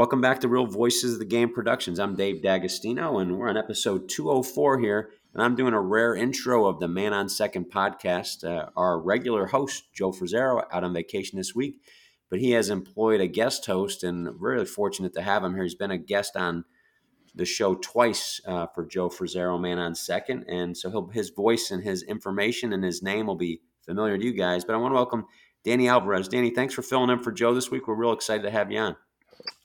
Welcome back to Real Voices of the Game Productions. I'm Dave D'Agostino, and we're on episode 204 here. And I'm doing a rare intro of the Man on Second podcast. Uh, our regular host, Joe Frisaro, out on vacation this week, but he has employed a guest host, and really fortunate to have him here. He's been a guest on the show twice uh, for Joe Frisaro, Man on Second, and so his voice and his information and his name will be familiar to you guys. But I want to welcome Danny Alvarez. Danny, thanks for filling in for Joe this week. We're real excited to have you on.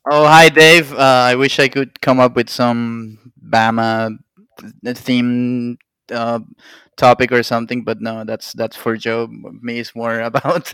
Oh, hi, Dave. Uh, I wish I could come up with some Bama theme uh, topic or something, but no, that's that's for Joe. Me is more about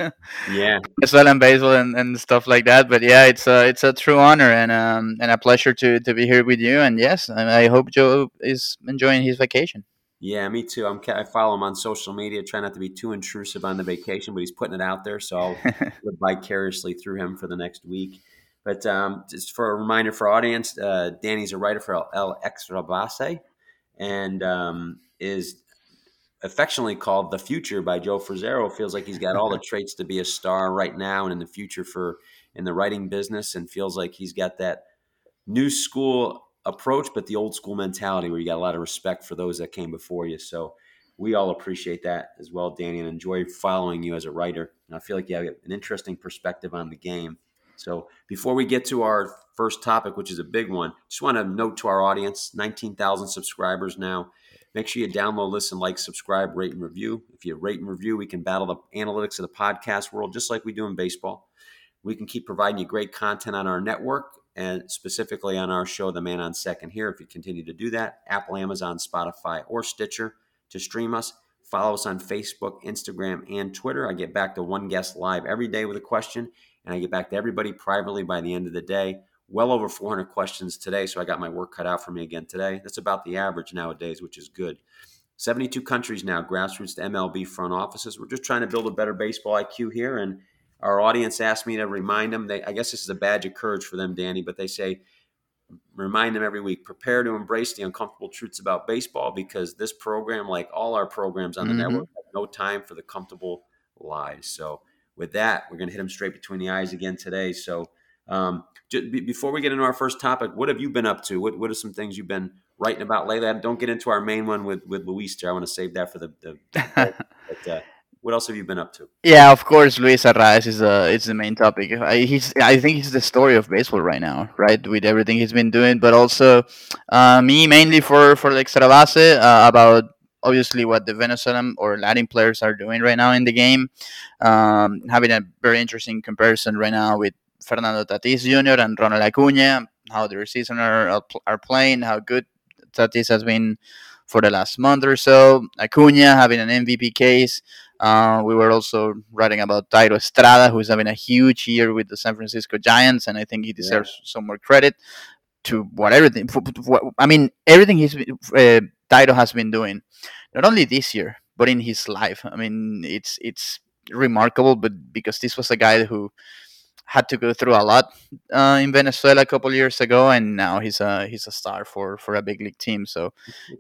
yeah, as well and baseball and, and stuff like that. But yeah, it's a it's a true honor and um and a pleasure to to be here with you. And yes, I, I hope Joe is enjoying his vacation. Yeah, me too. I'm I follow him on social media. Try not to be too intrusive on the vacation, but he's putting it out there, so I'll live vicariously through him for the next week. But um, just for a reminder for audience, uh, Danny's a writer for El, El Extrabase and um, is affectionately called The Future by Joe Frisaro. Feels like he's got all the traits to be a star right now and in the future for in the writing business, and feels like he's got that new school approach, but the old school mentality where you got a lot of respect for those that came before you. So we all appreciate that as well, Danny, and enjoy following you as a writer. And I feel like you have an interesting perspective on the game. So before we get to our first topic, which is a big one, just want to note to our audience 19,000 subscribers now. Make sure you download, listen, like, subscribe, rate, and review. If you rate and review, we can battle the analytics of the podcast world just like we do in baseball. We can keep providing you great content on our network and specifically on our show, The Man on Second, here. If you continue to do that, Apple, Amazon, Spotify, or Stitcher to stream us. Follow us on Facebook, Instagram, and Twitter. I get back to one guest live every day with a question and I get back to everybody privately by the end of the day. Well over 400 questions today, so I got my work cut out for me again today. That's about the average nowadays, which is good. 72 countries now, grassroots to MLB front offices. We're just trying to build a better baseball IQ here, and our audience asked me to remind them. They, I guess this is a badge of courage for them, Danny, but they say remind them every week prepare to embrace the uncomfortable truths about baseball because this program like all our programs on the mm-hmm. network have no time for the comfortable lies so with that, we're going to hit them straight between the eyes again today. So, um, just b- before we get into our first topic, what have you been up to? What What are some things you've been writing about lately? Don't get into our main one with with Luis. There, I want to save that for the. the but, uh, what else have you been up to? Yeah, of course, Luis Arraez is uh, it's the main topic. I, he's I think he's the story of baseball right now, right? With everything he's been doing, but also uh, me mainly for for the extra base uh, about obviously what the Venezuelan or Latin players are doing right now in the game. Um, having a very interesting comparison right now with Fernando Tatis Jr. and Ronald Acuna, how their season are, are playing, how good Tatis has been for the last month or so. Acuna having an MVP case. Uh, we were also writing about Thairo Estrada, who's having a huge year with the San Francisco Giants, and I think he deserves yeah. some more credit to what everything. I mean, everything he's uh, Thairo has been doing, not only this year but in his life. I mean, it's it's remarkable, but because this was a guy who had to go through a lot uh, in Venezuela a couple years ago, and now he's a he's a star for for a big league team. So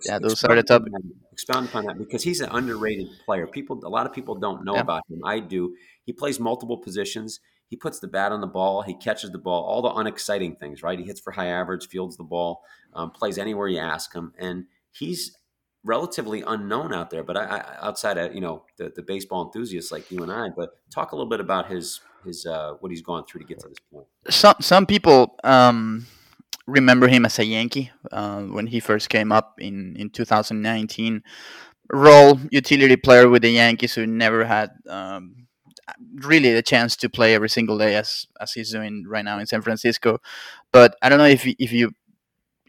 yeah, those are the top. Expound upon that because he's an underrated player. People, a lot of people don't know yeah. about him. I do. He plays multiple positions. He puts the bat on the ball. He catches the ball. All the unexciting things, right? He hits for high average, fields the ball, um, plays anywhere you ask him, and he's relatively unknown out there. But I, I, outside of you know the, the baseball enthusiasts like you and I, but talk a little bit about his his uh, what he's gone through to get to this point. Some some people um, remember him as a Yankee uh, when he first came up in in 2019. Role utility player with the Yankees who never had. Um, really the chance to play every single day as as he's doing right now in San Francisco. But I don't know if if you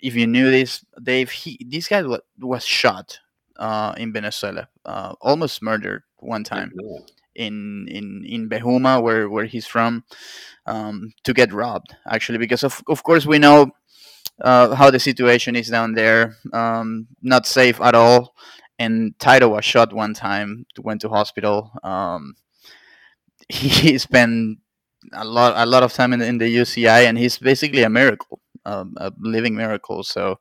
if you knew this, Dave, he this guy was, was shot uh, in Venezuela, uh, almost murdered one time in in in Bejuma, where where he's from, um, to get robbed. Actually, because of of course we know uh, how the situation is down there, um, not safe at all. And Thairo was shot one time, went to hospital. Um, he spent a lot a lot of time in the, in the UCI, and he's basically a miracle um, a living miracle. So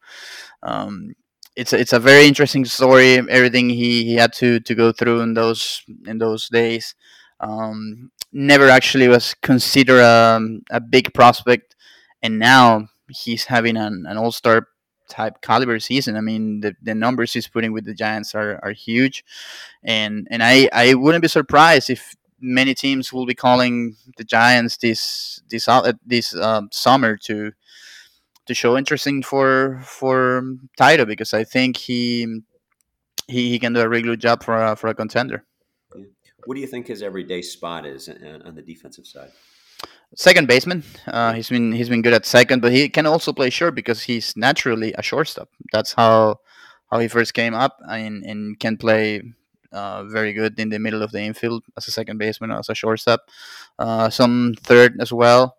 um, it's a, it's a very interesting story. Everything he, he had to, to go through in those in those days. Um, never actually was considered a, a big prospect, and now he's having an, an all star type caliber season. I mean, the, the numbers he's putting with the Giants are, are huge, and and I, I wouldn't be surprised if many teams will be calling the Giants this this uh, this uh, summer to to show interesting for for Thairo because I think he he, he can do a really good job for a, for a contender. What do you think his everyday spot is on the defensive side? Second baseman. Uh, he's been he's been good at second, but he can also play short because he's naturally a shortstop. That's how how he first came up and, and can play uh, very good in the middle of the infield as a second baseman, or as a shortstop, uh, some third as well.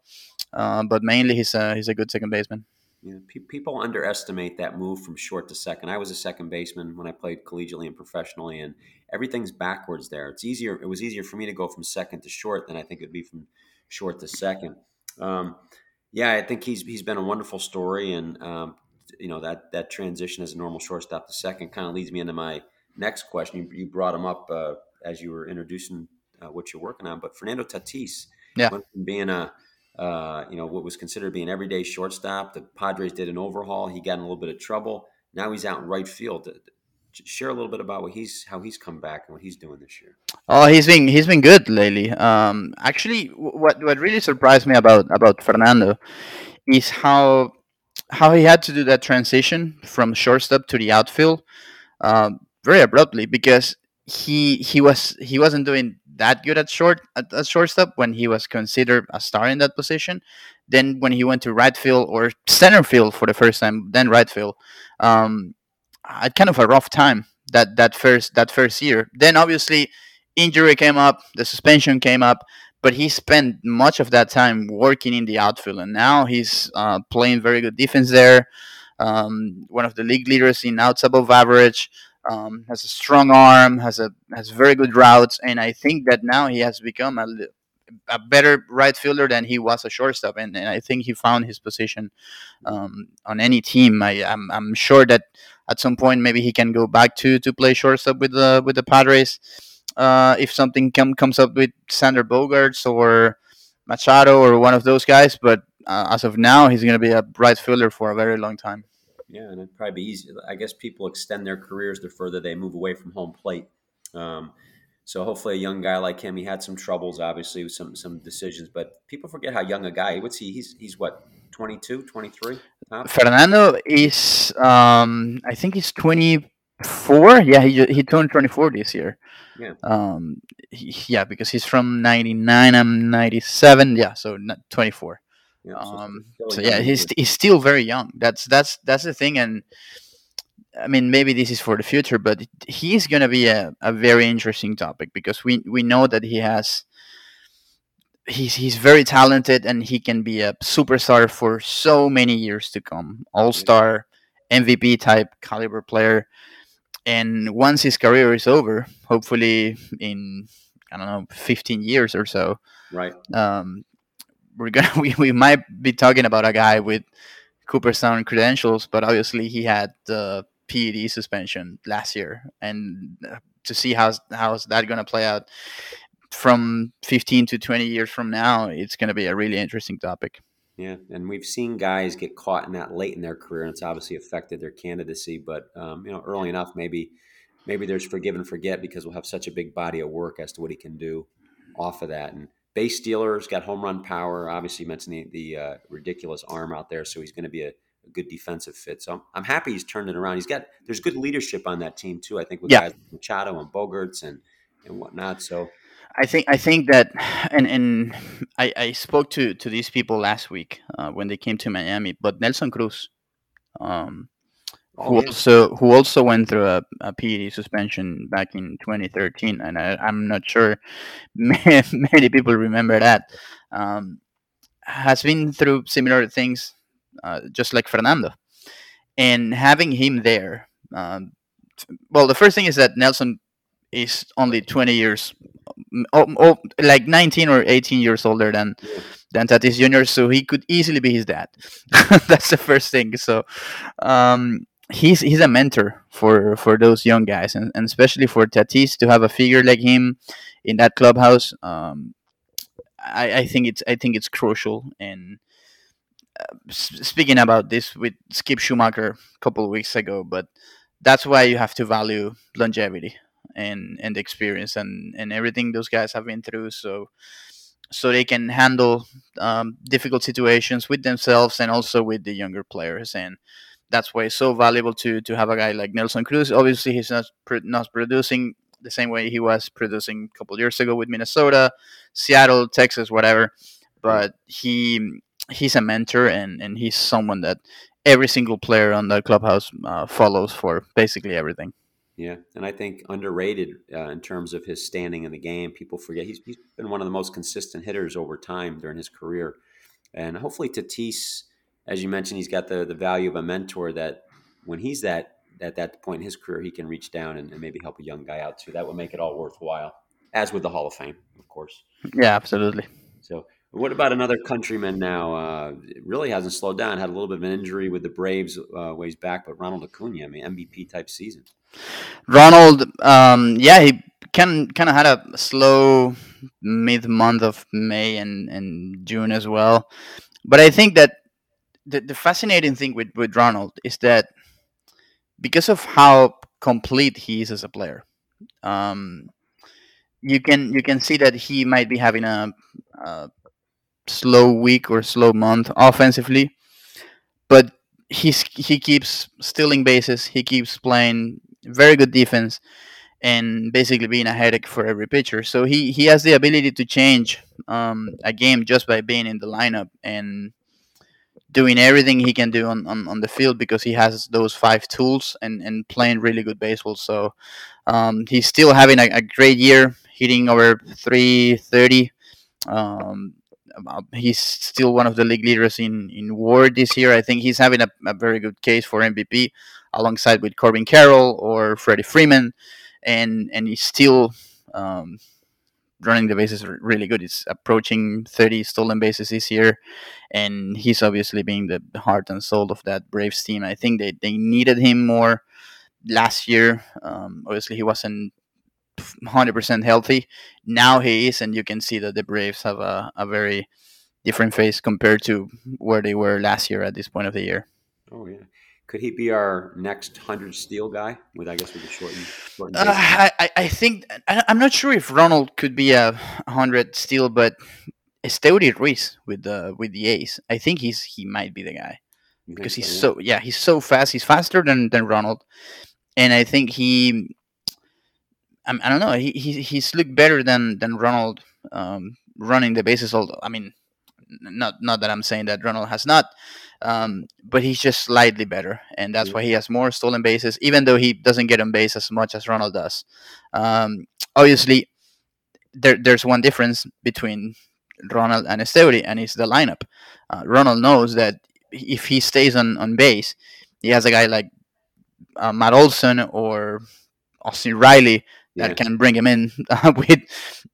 Uh, but mainly he's a he's a good second baseman. Yeah, pe- people underestimate that move from short to second. I was a second baseman when I played collegiately and professionally, and everything's backwards there. It's easier. It was easier for me to go from second to short than I think it'd be from short to second. Um, yeah, I think he's he's been a wonderful story, and um, you know that that transition as a normal shortstop to second kind of leads me into my next question. You, you brought him up uh, as you were introducing uh, what you're working on, but Fernando Tatis yeah. went from being a uh, you know what was considered to be an everyday shortstop. The Padres did an overhaul. He got in a little bit of trouble. Now he's out in right field. Share a little bit about what he's how he's come back and what he's doing this year. Oh, he's been he's been good lately. Um, actually, what what really surprised me about about Fernando is how how he had to do that transition from shortstop to the outfield um, very abruptly because he he was he wasn't doing that good at short at, at shortstop when he was considered a star in that position. Then when he went to right field or center field for the first time, then right field, um, had kind of a rough time that that first that first year. Then obviously injury came up, the suspension came up, but he spent much of that time working in the outfield, and now he's uh, playing very good defense there. Um, one of the league leaders in outs above average. Um, has a strong arm, has a has very good routes, and I think that now he has become a, a better right fielder than he was a shortstop, and, and I think he found his position um, on any team. I, I'm, I'm sure that at some point maybe he can go back to to play shortstop with the with the Padres uh, if something com- comes up with Xander Bogaerts or Machado or one of those guys. But uh, as of now, he's going to be a right fielder for a very long time. Yeah, and it'd probably be easy. I guess people extend their careers the further they move away from home plate. Um, so hopefully, a young guy like him, he had some troubles, obviously, with some some decisions. But people forget how young a guy. What's he? He's he's what 22, 23? Fernando is, um, I think he's 24. Yeah, he he turned 24 this year. Yeah. Um, he, yeah, because he's from 99. I'm 97. Yeah, so 24. Yeah, um, so, yeah, he's he's still very young. That's that's that's the thing, and I mean maybe this is for the future, but he's gonna be a, a very interesting topic because we we know that he has he's he's very talented and he can be a superstar for so many years to come. All star, MVP type caliber player. And once his career is over, hopefully in I don't know, 15 years or so, right? Um, we're gonna we, we might be talking about a guy with Cooperstown credentials, but obviously he had the PED suspension last year, and uh, to see how's how's that gonna play out from 15 to 20 years from now, it's gonna be a really interesting topic. Yeah, and we've seen guys get caught in that late in their career, and it's obviously affected their candidacy. But um, you know, early enough, maybe maybe there's forgive and forget because we'll have such a big body of work as to what he can do off of that. And base stealers got home run power. Obviously, mentioned the, the uh, ridiculous arm out there, so he's going to be a, a, good defensive fit. So I'm, I'm, happy he's turned it around. He's got there's good leadership on that team too. I think with yeah. guys like Machado and Bogaerts and and whatnot. So. I think I think that, and and I, I spoke to to these people last week uh, when they came to Miami. But Nelson Cruz, um, oh, who also who also went through a, a PED suspension back in 2013, and I, am not sure many people remember that. Um, has been through similar things, uh, just like Fernando, and having him there. Um, well, the first thing is that Nelson is only 20 years oh, oh, like 19 or 18 years older than than Tatis Jr. So he could easily be his dad. That's the first thing. So um, he's he's a mentor for for those young guys, and, and especially for Tatis to have a figure like him in that clubhouse. Um, I, I think it's I think it's crucial, and speaking about this with Skip Schumaker a couple of weeks ago, but that's why you have to value longevity and and experience and and everything those guys have been through. So so they can handle um, difficult situations with themselves and also with the younger players and that's why it's so valuable to to have a guy like Nelson Cruz. Obviously, he's not not producing the same way he was producing a couple years ago with Minnesota, Seattle, Texas, whatever. But he he's a mentor and and he's someone that every single player on the clubhouse uh, follows for basically everything. Yeah, and I think underrated uh, in terms of his standing in the game. People forget he's, he's been one of the most consistent hitters over time during his career, and hopefully Tatis, as you mentioned, he's got the the value of a mentor that when he's that at that point in his career, he can reach down and, and maybe help a young guy out too. That would make it all worthwhile, as with the Hall of Fame, of course. Yeah, absolutely. So what about another countryman now? Uh, really hasn't slowed down. Had a little bit of an injury with the Braves uh, ways back, but Ronald Acuna, I mean, MVP type season. Ronald, um, yeah, he can kind of had a slow mid month of May and, and June as well. But I think that the, the fascinating thing with, with Ronald is that because of how complete he is as a player, um, you can you can see that he might be having a, a slow week or slow month offensively, but he's he keeps stealing bases. He keeps playing very good defense, and basically being a headache for every pitcher. So he he has the ability to change um, a game just by being in the lineup and doing everything he can do on, on, on the field because he has those five tools and, and playing really good baseball. So um, he's still having a, a, great year, hitting over 330. Um, uh, he's still one of the league leaders in in WAR this year. I think he's having a, a very good case for MVP, alongside with Corbin Carroll or Freddie Freeman, and and he's still um, running the bases really good. He's approaching 30 stolen bases this year, and he's obviously being the heart and soul of that Braves team. I think they, they needed him more last year. Um, obviously, he wasn't 100% healthy. Now he is, and you can see that the Braves have a, a very different face compared to where they were last year at this point of the year. Oh yeah, could he be our next hundred steal guy? With I guess with the shortened. shortened uh, I I think I, am not sure if Ronald could be a hundred steal, but Esteury Ruiz with the with the A's, I think he's he might be the guy because he's so yeah he's so fast. He's faster than than Ronald, and I think he I, I don't know. He, he he's looked better than than Ronald um, running the bases. Although I mean, not not that I'm saying that Ronald has not, um, but he's just slightly better, and that's yeah. why he has more stolen bases. Even though he doesn't get on base as much as Ronald does. Um, obviously, there there's one difference between Ronald and Esteury, and it's the lineup. Uh, Ronald knows that if he stays on on base, he has a guy like uh, Matt Olson or Austin Riley that yeah. can bring him in with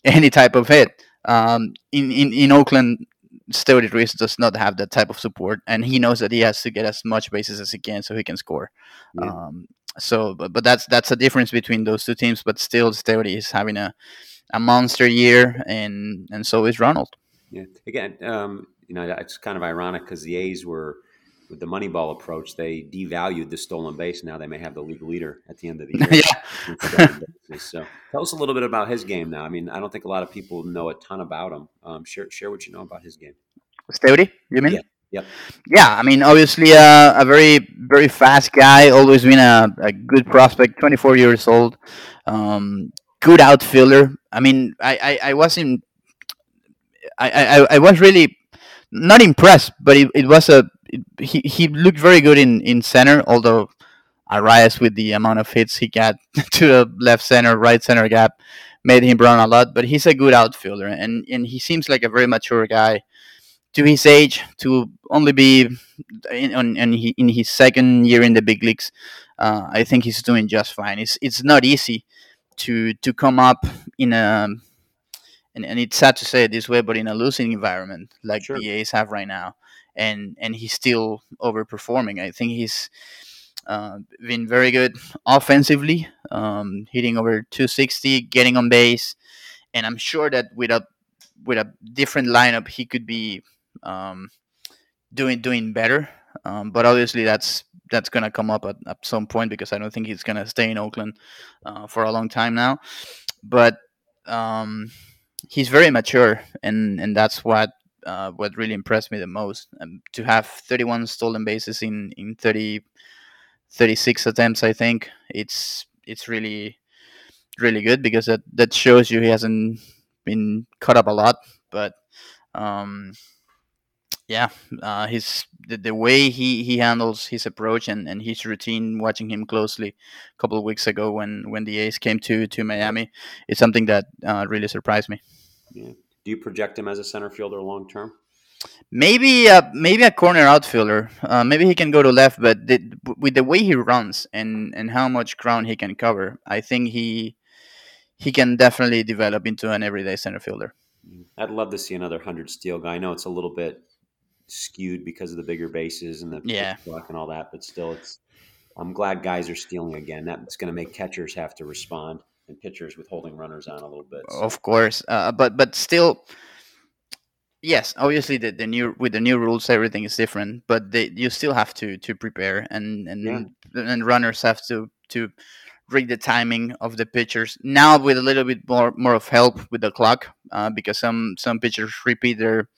any type of hit. Um, in, in, in Oakland, Esteury Ruiz does not have that type of support, and he knows that he has to get as much bases as he can so he can score. Yeah. Um, so, but, but that's that's a difference between those two teams. But still, Esteury is having a, a monster year, and and so is Ronald. Yeah. Again, um, you know, it's kind of ironic because the A's were with the Moneyball approach, they devalued the stolen base. Now they may have the league leader at the end of the year. yeah. so tell us a little bit about his game now. I mean, I don't think a lot of people know a ton about him. Um, share share what you know about his game. Esteury, you mean? Yeah. Yep. Yeah, I mean, obviously uh, a very, very fast guy. Always been a, a good prospect. Twenty four years old. Um, good outfielder. I mean, I, I, I wasn't. I, I, I was really not impressed, but it, it was a he he looked very good in in center. Although Arraez with the amount of hits he got to the left center, right center gap made him run a lot. But he's a good outfielder, and and he seems like a very mature guy to his age to only be in in, in his second year in the big leagues. Uh, I think he's doing just fine. It's it's not easy to to come up in a and, and it's sad to say it this way, but in a losing environment like sure. the A's have right now, and and he's still overperforming. I think he's uh, been very good offensively, um, hitting over 260, getting on base, and I'm sure that with a with a different lineup, he could be um, doing doing better. Um, but obviously, that's that's gonna come up at, at some point because I don't think he's gonna stay in Oakland uh, for a long time now. But um, he's very mature, and and that's what uh, what really impressed me the most. Um, to have 31 stolen bases in in 30, 36 attempts, I think it's it's really really good because that that shows you he hasn't been cut up a lot, but um, yeah, uh, his the, the way he, he handles his approach and, and his routine, watching him closely a couple of weeks ago when, when the A's came to, to Miami, is something that uh, really surprised me. Yeah. Do you project him as a center fielder long term? Maybe uh, maybe a corner outfielder. Uh, maybe he can go to left, but the, with the way he runs and, and how much ground he can cover, I think he he can definitely develop into an everyday center fielder. I'd love to see another hundred steal guy. I know it's a little bit skewed because of the bigger bases and the yeah block and all that, but still, it's. I'm glad guys are stealing again. That's going to make catchers have to respond and pitchers with holding runners on a little bit. So. Of course, uh, but but still, yes, obviously the, the new with the new rules everything is different, but they, you still have to to prepare and and yeah. and runners have to to read the timing of the pitchers now with a little bit more more of help with the clock uh, because some some pitchers repeat their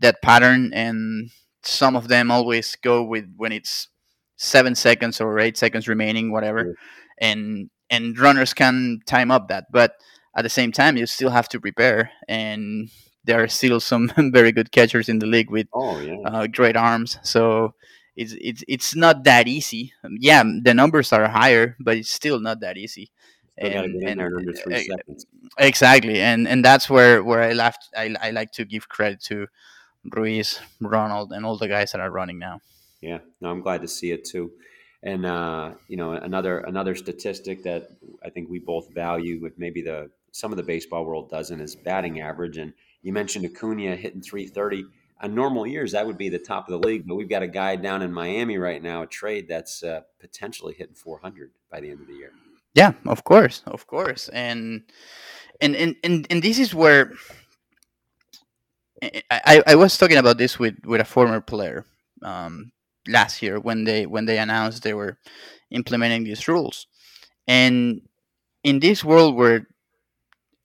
that pattern, and some of them always go with when it's seven seconds or eight seconds remaining, whatever, and and runners can time up that, but at the same time, you still have to prepare, and there are still some very good catchers in the league with oh, yeah. uh, great arms. So it's it's it's not that easy. Yeah, the numbers are higher, but it's still not that easy. And, and, uh, exactly, and and that's where where I left. I, I like to give credit to Ruiz, Ronald, and all the guys that are running now. Yeah, no, I'm glad to see it too. And uh, you know, another another statistic that I think we both value, with maybe the some of the baseball world doesn't, is batting average. And you mentioned Acuna hitting 330. On normal years, that would be the top of the league, but we've got a guy down in Miami right now, a trade that's uh, potentially hitting 400 by the end of the year. Yeah, of course, of course, and and and and, and this is where I, I was talking about this with, with a former player um, last year when they when they announced they were implementing these rules, and in this world where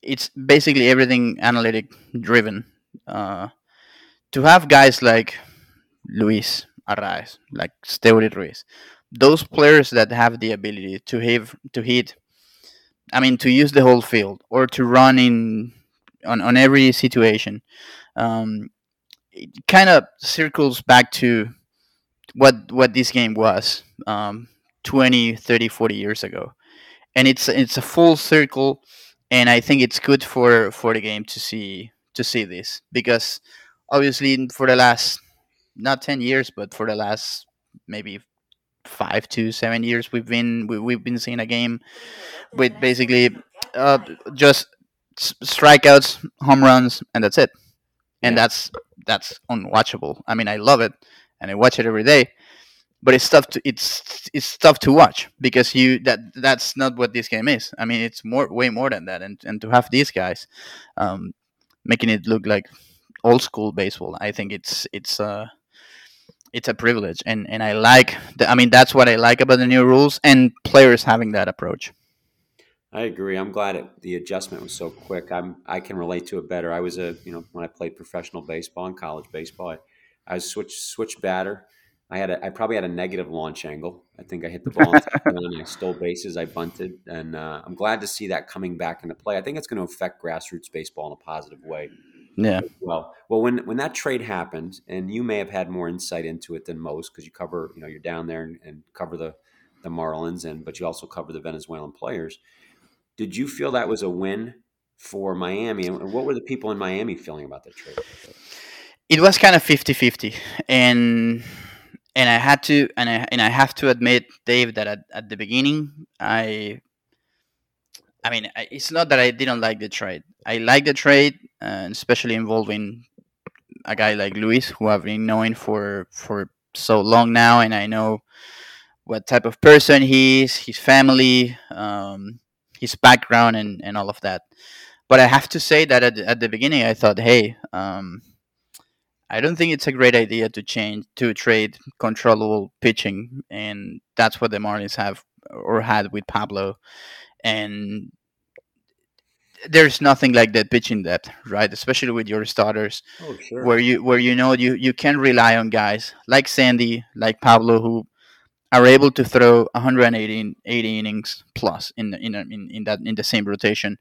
it's basically everything analytic driven, uh, to have guys like Luis Arraez, like Esteury Ruiz, those players that have the ability to hit to hit, I mean to use the whole field or to run in on, on every situation um, it kind of circles back to what what this game was um, 20 30 40 years ago and it's it's a full circle and i think it's good for for the game to see to see this because obviously for the last not 10 years but for the last maybe five to seven years we've been we, have been seeing a game with basically uh, just strikeouts home runs and that's it and yeah. that's that's unwatchable. I mean, I love it, and I watch it every day, but it's tough to it's it's tough to watch because you that that's not what this game is. I mean, it's more way more than that, and and to have these guys um, making it look like old school baseball, I think it's it's uh it's a privilege, and and I like. The, I mean, that's what I like about the new rules and players having that approach. I agree. I'm glad it, the adjustment was so quick. I'm I can relate to it better. I was a you know when I played professional baseball and college baseball, I, I was switch switch batter. I had a, I probably had a negative launch angle. I think I hit the ball and I stole bases. I bunted, and uh, I'm glad to see that coming back into play. I think it's going to affect grassroots baseball in a positive way. Yeah. Well, well, when when that trade happened, and you may have had more insight into it than most because you cover, you know, you're down there and, and cover the the Marlins, and but you also cover the Venezuelan players. Did you feel that was a win for Miami? And what were the people in Miami feeling about that trade? It was kind of 50-50. And and I had to and I and I have to admit, Dave, that at, at the beginning I I mean, it's not that I didn't like the trade. I like the trade, uh, especially involving a guy like Luis, who I've been knowing for for so long now, and I know what type of person he is, his family, um, his background and, and all of that. But I have to say that at, at the beginning, I thought, hey, um, I don't think it's a great idea to change to trade controllable pitching, and that's what the Marlins have or had with Pablo. And there's nothing like that pitching depth, right? Especially with your starters, oh, sure. where you where you know you you can rely on guys like Sandy, like Pablo, who are able to throw 180 80 innings plus in the, in, in in that in the same rotation,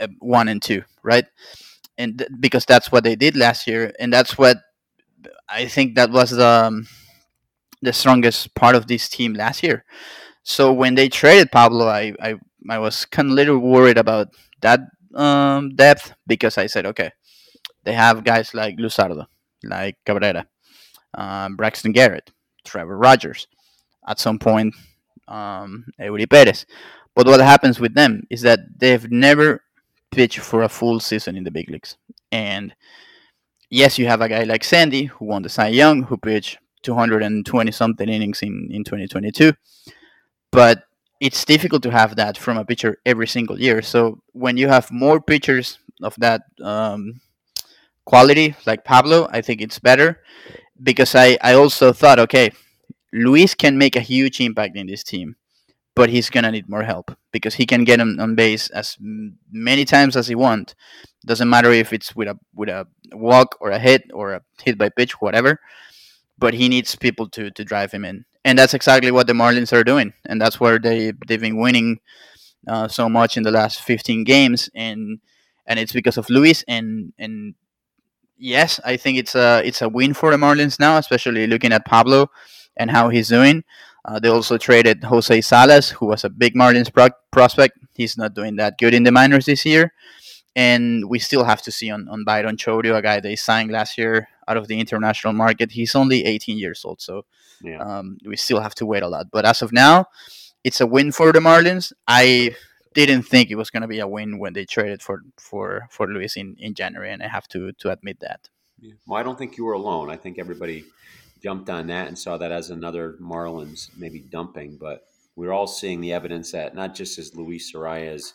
uh, one and two, right? And because that's what they did last year, and that's what I think that was the um, the strongest part of this team last year. So when they traded Pablo, I I, I was kind of a little worried about that um, depth because I said, okay, they have guys like Luzardo, like Cabrera, um, Braxton Garrett, Trevor Rogers, at some point, um, Eury Perez. But what happens with them is that they've never pitched for a full season in the big leagues. And yes, you have a guy like Sandy who won the Cy Young, who pitched 220 something innings in, in 2022. But it's difficult to have that from a pitcher every single year. So when you have more pitchers of that um, quality, like Pablo, I think it's better because I, I also thought, okay, Luis can make a huge impact in this team, but he's gonna need more help because he can get on, on base as many times as he wants. Doesn't matter if it's with a with a walk or a hit or a hit by pitch, whatever. But he needs people to to drive him in, and that's exactly what the Marlins are doing, and that's where they they've been winning uh, so much in the last 15 games, and and it's because of Luis and and yes, I think it's a it's a win for the Marlins now, especially looking at Pablo and how he's doing. Uh, they also traded Jose Salas, who was a big Marlins pro- prospect. He's not doing that good in the minors this year. And we still have to see on, on Byron Chourio, a guy they signed last year out of the international market. He's only 18 years old, so yeah. um, we still have to wait a lot. But as of now, it's a win for the Marlins. I didn't think it was going to be a win when they traded for for for Luis in, in January, and I have to to admit that. Yeah. Well, I don't think you were alone. I think everybody jumped on that and saw that as another Marlins maybe dumping. But we're all seeing the evidence that not just as Luis Arraez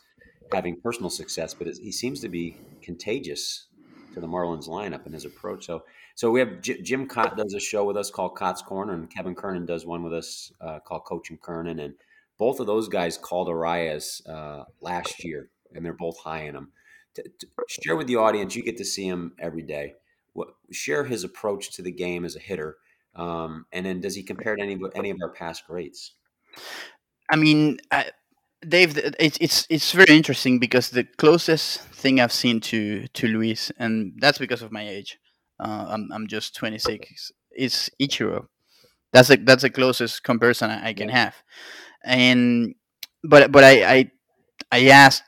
having personal success, but he seems to be contagious to the Marlins lineup and his approach. So, so we have J- Jim Kaat does a show with us called Kaat's Corner, and Kevin Kernan does one with us uh, called Coaching Kernan, and both of those guys called Arraez uh, last year, and they're both high in him. To, to share with the audience, you get to see him every day. What, share his approach to the game as a hitter um, and then does he compare to any any of our past greats? I mean, I, Dave, it's it's it's very interesting because the closest thing I've seen to to Luis, and that's because of my age. Uh, I'm I'm just 26. Is Ichiro. That's a that's the closest comparison I, I can have, and but but I I, I asked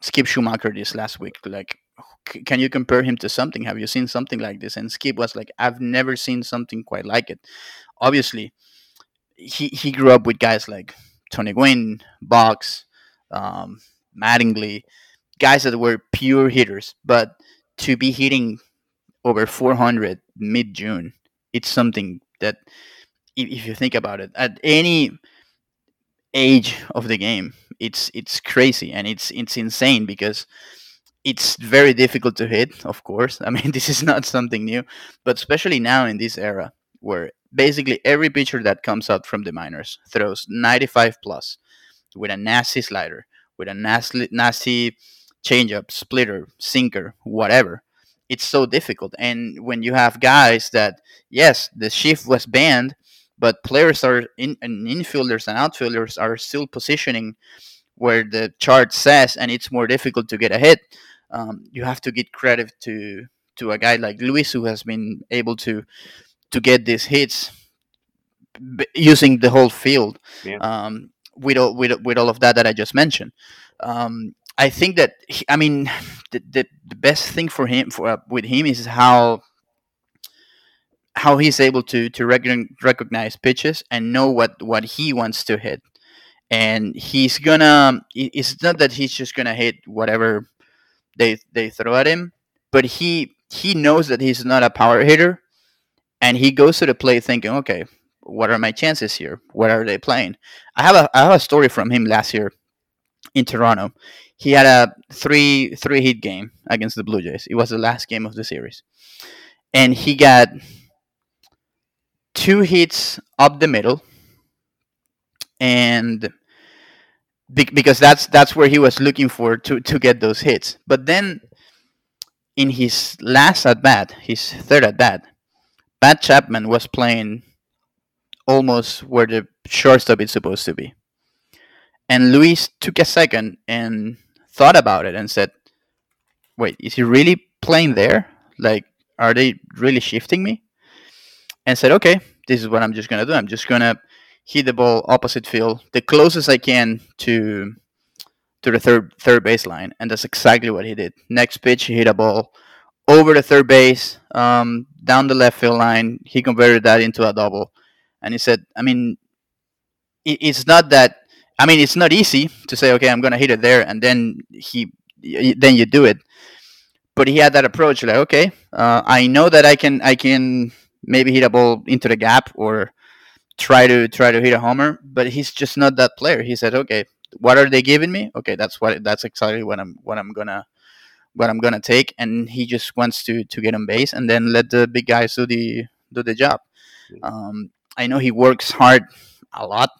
Skip Schumaker this last week, like can you compare him to something? Have you seen something like this? And Skip was like, I've never seen something quite like it. Obviously, he, he grew up with guys like Tony Gwynn, Boggs, um, Mattingly, guys that were pure hitters. But to be hitting over 400 mid June, it's something that, if you think about it, at any age of the game, it's it's crazy and it's it's insane because it's very difficult to hit, of course. I mean, this is not something new, but especially now in this era where basically every pitcher that comes out from the minors throws 95 plus with a nasty slider, with a nasty, nasty changeup, splitter, sinker, whatever. It's so difficult. And when you have guys that, yes, the shift was banned, but players are in and infielders and outfielders are still positioning where the chart says, and it's more difficult to get a hit um, you have to give credit to to a guy like Luis who has been able to to get these hits b- using the whole field yeah. um, with, all, with with all of that that I just mentioned. Um, I think that he, I mean the, the, the best thing for him for uh, with him is how how he's able to to rec- recognize pitches and know what what he wants to hit and he's gonna it's not that he's just gonna hit whatever they they throw at him, but he he knows that he's not a power hitter, and he goes to the plate thinking, okay, what are my chances here? What are they playing? I have a I have a story from him last year in Toronto. he had a three three hit game against the Blue Jays. It was the last game of the series, and he got two hits up the middle, and because that's that's where he was looking for to to get those hits. But then in his last at bat, his third at bat, Matt Chapman was playing almost where the shortstop is supposed to be. And Luis took a second and thought about it and said, Wait, is he really playing there? Like, are they really shifting me? And said, Okay, this is what I'm just to do. I'm just to hit the ball opposite field, the closest I can to to the third third baseline, and that's exactly what he did. Next pitch, he hit a ball over the third base, um, down the left field line. He converted that into a double, and he said, "I mean, it, it's not that. I mean, it's not easy to say, okay, I'm gonna hit it there, and then he, then you do it." But he had that approach, like, okay, uh, I know that I can, I can maybe hit a ball into the gap or try to try to hit a homer, but he's just not that player. He said, okay, what are they giving me? Okay, that's what that's exactly what I'm what I'm gonna what I'm gonna take, and he just wants to to get on base and then let the big guys do the do the job. Um, I know he works hard a lot.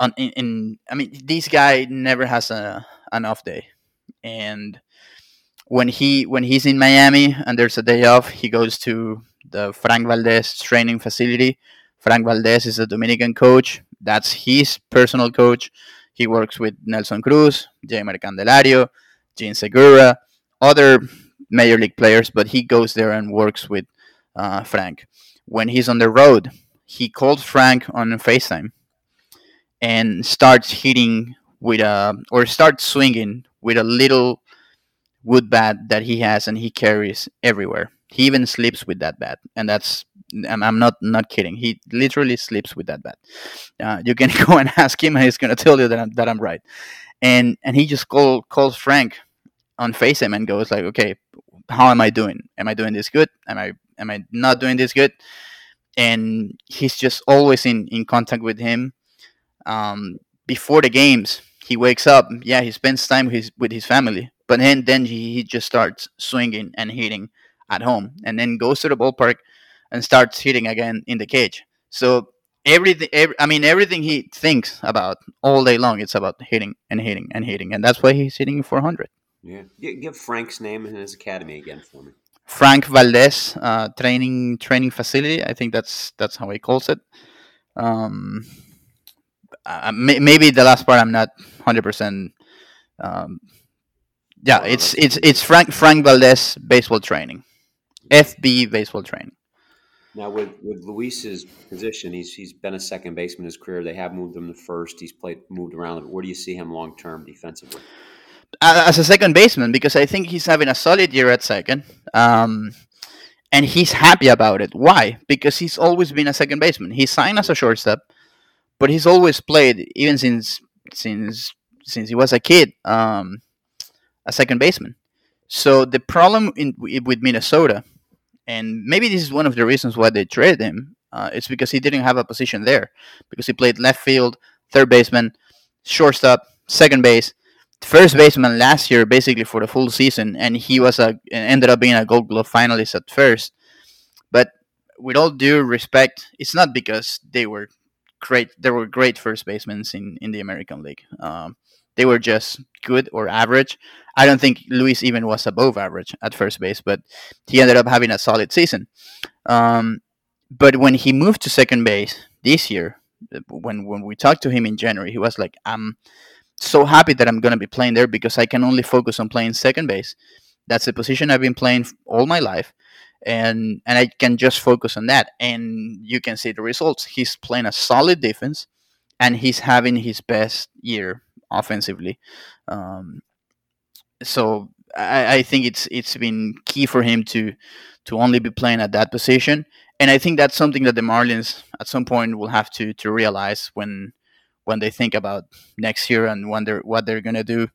On in, in I mean, this guy never has a an off day, and when he when he's in Miami and there's a day off, he goes to the Frank Valdez training facility Frank Valdez is a Dominican coach. That's his personal coach. He works with Nelson Cruz, Jeimer Candelario, Jean Segura, other major league players, but he goes there and works with uh, Frank. When he's on the road, he calls Frank on FaceTime and starts hitting with a or starts swinging with a little wood bat that he has and he carries everywhere. He even sleeps with that bat, and that's I'm, I'm not not kidding. He literally sleeps with that bat. Uh, you can go and ask him, and he's gonna tell you that I'm, that I'm right. And and he just call, calls Frank on FaceTime and goes like, okay, how am I doing? Am I doing this good? Am I am I not doing this good? And he's just always in in contact with him. Um, before the games, he wakes up. Yeah, he spends time with his with his family, but then then he, he just starts swinging and hitting at home, and then goes to the ballpark and starts hitting again in the cage. So everything, every, I mean, everything he thinks about all day long, it's about hitting and hitting and hitting, and that's why he's hitting 400. Yeah, give Frank's name and his academy again for me. Frank Valdez uh, training training facility. I think that's that's how he calls it. Um, uh, may, maybe the last part I'm not hundred um, percent. Yeah, it's it's it's Frank Frank Valdez baseball training, FB baseball training. Now with with Luis's position, he's he's been a second baseman his career. They have moved him to first. He's played moved around. Where do you see him long term defensively? As a second baseman, because I think he's having a solid year at second, um, and he's happy about it. Why? Because he's always been a second baseman. He signed as a shortstop, but he's always played, even since since since he was a kid, um, a second baseman. So the problem in, with Minnesota and maybe this is one of the reasons why they traded him. Uh, it's because he didn't have a position there because he played left field, third baseman, shortstop, second base, first baseman last year basically for the full season, and he was a ended up being a Gold Glove finalist at first. But with all due respect, it's not because they were great. There were great first basemen in in the American League. Um, they were just good or average. I don't think Luis even was above average at first base, but he ended up having a solid season. Um, but when he moved to second base this year, when when we talked to him in January, he was like, "I'm so happy that I'm going to be playing there because I can only focus on playing second base. That's the position I've been playing all my life." And and I can just focus on that, and you can see the results. He's playing a solid defense, and he's having his best year offensively. Um, so I, I, think it's it's been key for him to to only be playing at that position, and I think that's something that the Marlins at some point will have to to realize when when they think about next year and wonder what they're gonna do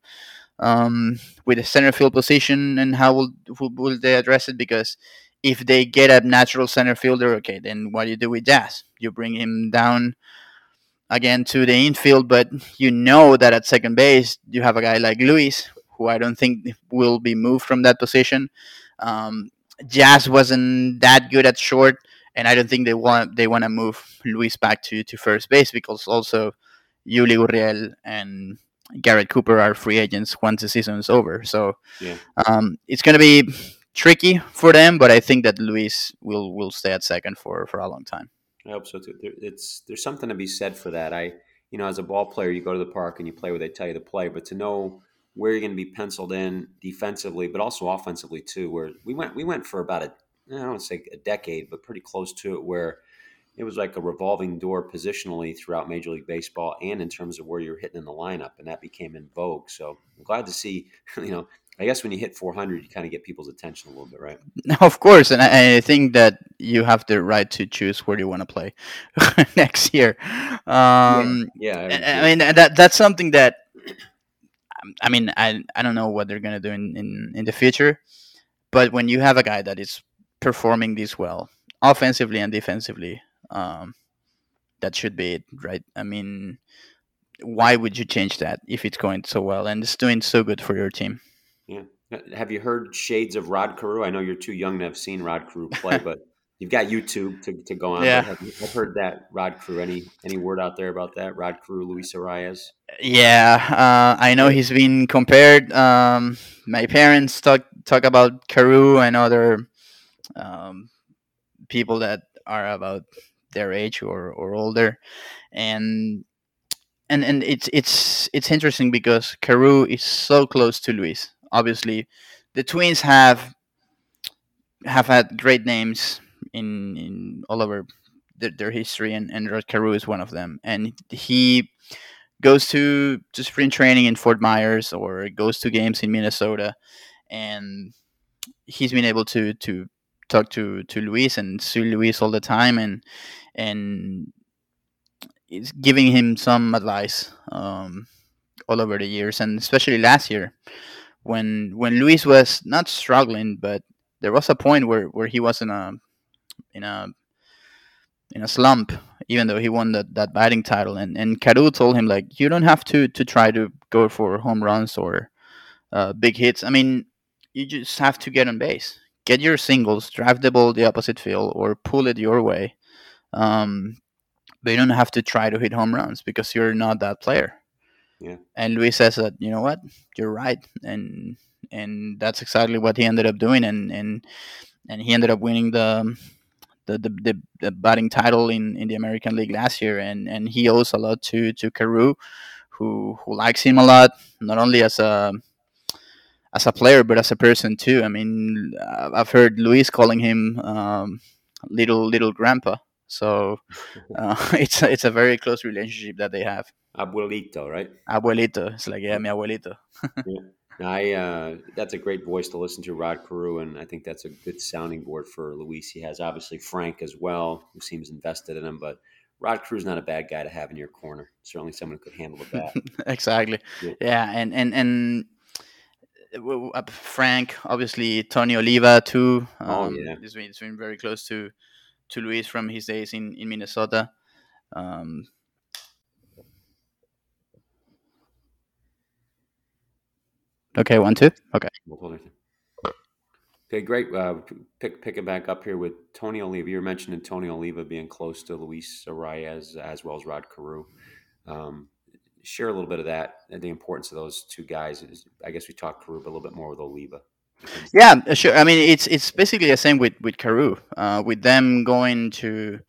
um, with the center field position and how will, will they address it because if they get a natural center fielder, okay, then what do you do with Jazz? You bring him down again to the infield, but you know that at second base you have a guy like Luis, who I don't think will be moved from that position. Um, Jazz wasn't that good at short, and I don't think they want they want to move Luis back to, to first base because also Yuli Gurriel and Garrett Cooper are free agents once the season is over. So Yeah. um, it's going to be tricky for them, but I think that Luis will will stay at second for for a long time. I hope so too. There, it's there's something to be said for that. I, you know, as a ball player, you go to the park and you play where they tell you to play, but to know where you're going to be penciled in defensively, but also offensively too. Where we went, we went for about a, I don't want to say a decade, but pretty close to it, where it was like a revolving door positionally throughout Major League Baseball and in terms of where you're hitting in the lineup, and that became in vogue. So I'm glad to see, you know, I guess when you hit 400, you kind of get people's attention a little bit, right? Of course, and I, I think that you have the right to choose where you want to play next year. Um, Yeah, I I- I mean that that's something that I mean I I don't know what they're gonna do in, in, in the future, but when you have a guy that is performing this well, offensively and defensively, um, that should be it, right? I mean, why would you change that if it's going so well and it's doing so good for your team? Yeah. Have you heard shades of Rod Carew? I know you're too young to have seen Rod Carew play, but you've got YouTube to, to go on. Yeah. Have I've heard that Rod Carew. Any any word out there about that? Rod Carew, Luis Arraez. Yeah, uh, I know he's been compared. Um, my parents talk talk about Carew and other um, people that are about their age or, or older, and and and it's it's it's interesting because Carew is so close to Luis. Obviously, the twins have have had great names in in all over their, their history, and and Rod Carew is one of them. And he goes to to spring training in Fort Myers or goes to games in Minnesota, and he's been able to to talk to to Luis and see Luis all the time, and and it's giving him some advice um, all over the years, and especially last year when when Luis was not struggling, but there was a point where, where he was in a in a in a slump, even though he won that, that batting title. And and Carew told him like, you don't have to to try to go for home runs or uh, big hits. I mean, you just have to get on base, get your singles, drive the ball the opposite field, or pull it your way. Um, but you don't have to try to hit home runs because you're not that player. Yeah. And Luis says that you know what, you're right, and and that's exactly what he ended up doing, and and and he ended up winning the the, the, the, the batting title in, in the American League last year, and, and he owes a lot to to Carew, who who likes him a lot, not only as a as a player but as a person too. I mean, uh, I've heard Luis calling him um, little little grandpa, so uh, it's a, it's a very close relationship that they have. Abuelito, right? Abuelito, it's like yeah, mi abuelito. I uh, that's a great voice to listen to, Rod Carew, and I think that's a good sounding board for Luis. He has obviously Frank as well, who seems invested in him, but Rod Carew's not a bad guy to have in your corner. Certainly, someone who could handle the bat. exactly. Yeah. Yeah, and and and Frank, obviously Tony Oliva too. Oh, Um, yeah. he's been, he's been very close to to Luis from his days in in Minnesota. Um, okay, one two. Okay. We'll hold it. Okay, great. Uh, pick pick it back up here with Tony Oliva. You were mentioning Tony Oliva being close to Luis Arraez as well as Rod Carew. Um, share a little bit of that and the importance of those two guys. Is- I guess we talked but a little bit more with Oliva. Yeah, sure. I mean, it's it's basically the same with with Carew. Uh, with them going to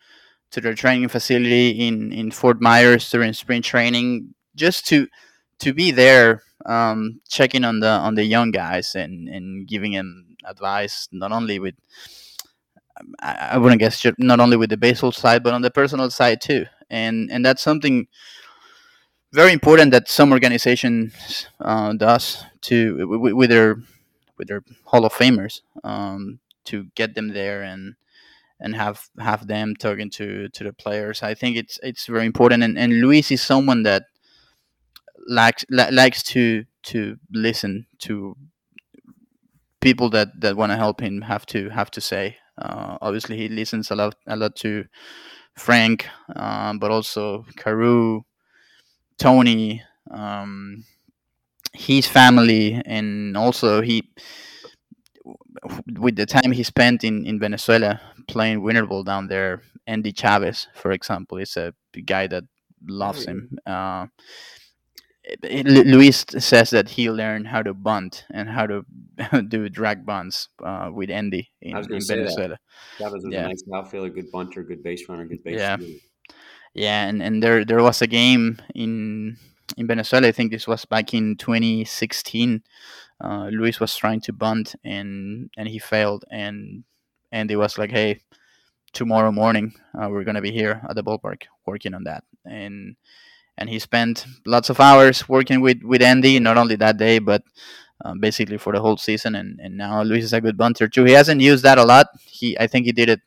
to their training facility in in Fort Myers during spring training, just to to be there, um, checking on the on the young guys and and giving them advice, not only with I, I wouldn't guess not only with the baseball side, but on the personal side too. And and that's something very important that some organizations uh, does to w- with their with their Hall of Famers um, to get them there and and have have them talking to to the players. I think it's it's very important. And, and Luis is someone that likes li- likes to to listen to people that that want to help him have to have to say. Uh, obviously, he listens a lot a lot to Frank, um, but also Carew, Tony, um, his family, and also he with the time he spent in, in Venezuela playing winter ball down there, Endy Chavez, for example, is a guy that loves him. Uh, Luis says that he learned how to bunt and how to do drag bunts uh, with Endy in, in Venezuela. That. was yeah. a nice outfielder, good bunter, good base runner, good base. Yeah, yeah, and, and there there was a game in in Venezuela. I think this was back in 2016. Uh, Luis was trying to bunt and and he failed, and Endy was like, "Hey, tomorrow morning uh, we're gonna be here at the ballpark working on that." And and he spent lots of hours working with with Endy, not only that day, but um, basically for the whole season. And, and now Luis is a good bunter too. He hasn't used that a lot. He I think he did it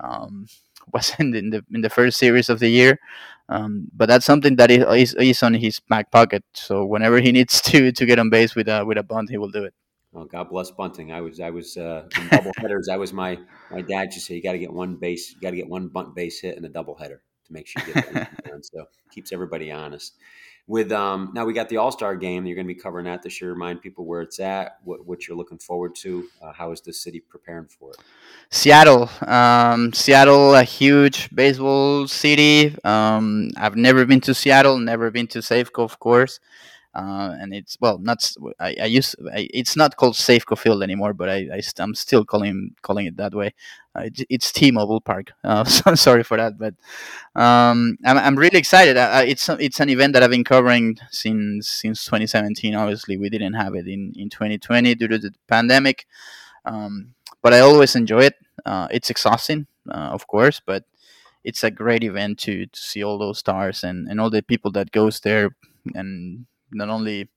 um, was in in the in the first series of the year. Um, but that's something that is, is on his back pocket. So whenever he needs to to get on base with a with a bunt, he will do it. Oh, God bless bunting. I was I was uh, in double headers. I was my my dad just said you got to get one base, you got to get one bunt base hit and a double header to make sure you get done. So keeps everybody honest. With um, now we got the All Star game. You're going to be covering that this year. Remind people where it's at, what, what you're looking forward to. Uh, how is the city preparing for it? Seattle, um, Seattle, a huge baseball city. Um, I've never been to Seattle, never been to Safeco, of course uh, and it's well not I, I use I, it's not called Safeco Field anymore, but I, I am still calling calling it that way. Uh, it, it's T-Mobile Park. Uh, so sorry for that, but um, I'm, I'm really excited. it's it's an event that I've been covering since since 2017. Obviously, we didn't have it in in 2020 due to the pandemic, um, but I always enjoy it. Uh, it's exhausting, uh, of course, but it's a great event to, to see all those stars and, and all the people that goes there and not only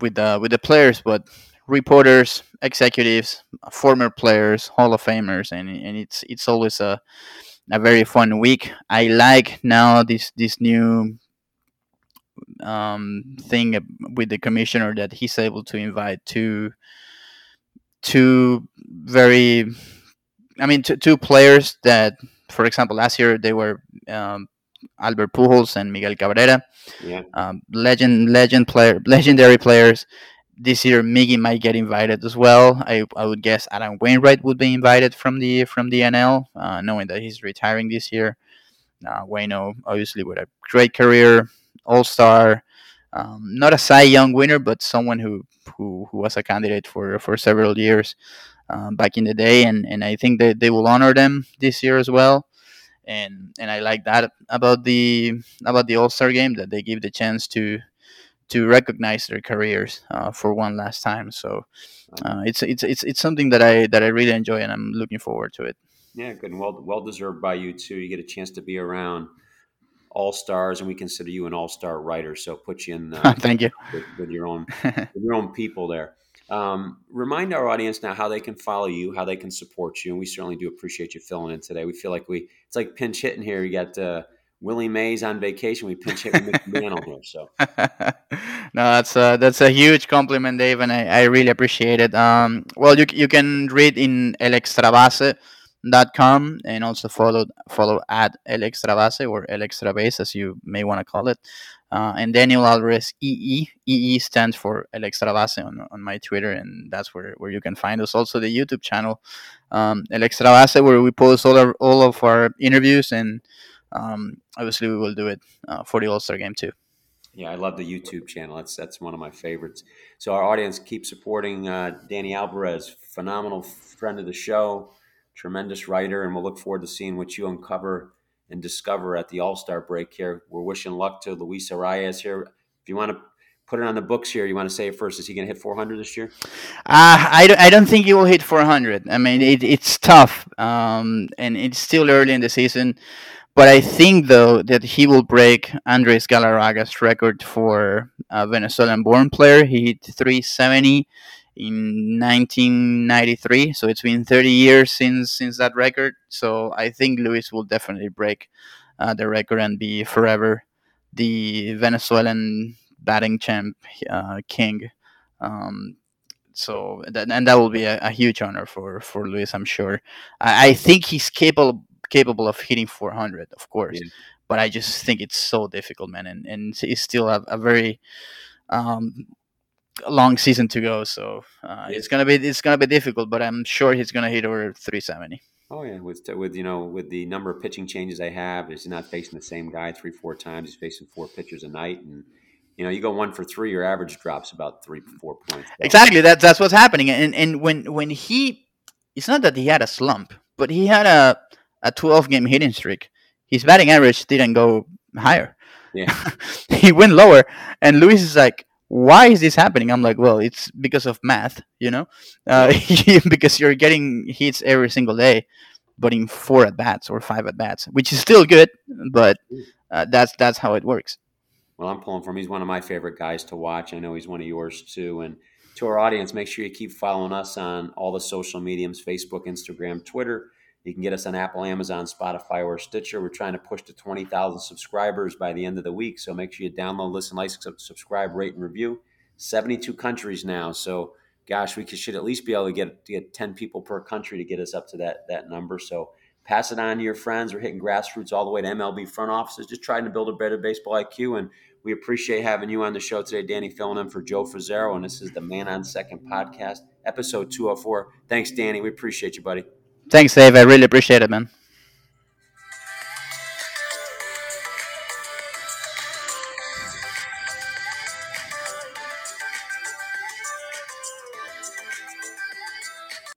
with the with the players, but reporters, executives, former players, Hall of Famers, and and it's it's always a a very fun week. I like now this this new um, thing with the commissioner that he's able to invite two two very I mean two, two players that for example last year they were um, Albert Pujols and Miguel Cabrera. Yeah. Um, legend, legend player, legendary players. This year, Miggy might get invited as well. I, I would guess Adam Wainwright would be invited from the from the NL, uh, knowing that he's retiring this year. Uh, Wayno, obviously, with a great career, All Star, um, not a Cy Young winner, but someone who who, who was a candidate for for several years um, back in the day, and and I think that they will honor them this year as well and and I like that about the about the All Star game that they give the chance to to recognize their careers uh, for one last time. So uh, it's it's it's it's something that I that I really enjoy, and I'm looking forward to it. Yeah, good and well well deserved by you too. You get a chance to be around all stars, and we consider you an all star writer. So put you in. Uh, Thank you with, with your own with your own people there. Um, remind our audience now how they can follow you, how they can support you, and we certainly do appreciate you filling in today. We feel like we it's like pinch hitting here. You got uh, Willie Mays on vacation. We pinch hit with Mantle here. So no, that's a, that's a huge compliment, Dave, and I, I really appreciate it. Um, well, you you can read in El Extrabase.com and also follow follow at El Extrabase or El Extrabase as you may want to call it uh, and Daniel Alvarez EE. EE stands for El Extra Base on, on my Twitter, and that's where, where you can find us. Also, the YouTube channel, um, El Extra Base, where we post all, our, all of our interviews, and um, obviously, we will do it uh, for the All Star game too. Yeah, I love the YouTube channel. That's that's one of my favorites. So our audience keep supporting uh, Danny Alvarez, phenomenal friend of the show, tremendous writer, and we'll look forward to seeing what you uncover and discover at the All Star break here. We're wishing luck to Luis Arraez here. If you want to put it on the books here, you want to say it first. Is he going to hit 400 this year? Uh, I, don't, I don't think he will hit 400. I mean, it, it's tough, um, and it's still early in the season. But I think, though, that he will break Andres Galarraga's record for a Venezuelan born player. He hit 370 in 1993. So it's been 30 years since since that record. So I think Luis will definitely break uh, the record and be forever the Venezuelan batting champ uh, king. Um, so that, and that will be a, a, huge honor for for Luis, I'm sure. I, I, think he's capable capable of hitting 400, of course. Yeah. But I just think it's so difficult, man, and and it's still a, a very um, long season to go. So uh, yeah. it's gonna be it's gonna be difficult, but I'm sure he's gonna hit over 370. Oh yeah, with with you know with the number of pitching changes they have, he's not facing the same guy three four times. He's facing four pitchers a night, and you know you go one for three, your average drops about three four points. Exactly, that's that's what's happening. And and when when he, it's not that he had a slump, but he had a a 12 game hitting streak. His batting average didn't go higher. Yeah, he went lower, and Luis is like, why is this happening? I'm like, well, it's because of math, you know, uh, because you're getting hits every single day, but in four at bats or five at bats, which is still good, but uh, that's that's how it works. Well, I'm pulling from. He's one of my favorite guys to watch. I know he's one of yours too. And to our audience, make sure you keep following us on all the social mediums: Facebook, Instagram, Twitter. You can get us on Apple, Amazon, Spotify, or Stitcher. We're trying to push to 20,000 subscribers by the end of the week. So make sure you download, listen, like, subscribe, rate, and review. 72 countries now. So, gosh, we should at least be able to get, to get 10 people per country to get us up to that, that number. So pass it on to your friends. We're hitting grassroots all the way to MLB front offices, just trying to build a better baseball IQ. And we appreciate having you on the show today, Danny, filling in for Joe Frisaro. And this is the Man on Second podcast, episode 204. Thanks, Danny. We appreciate you, buddy. Thanks, Dave. I really appreciate it, man.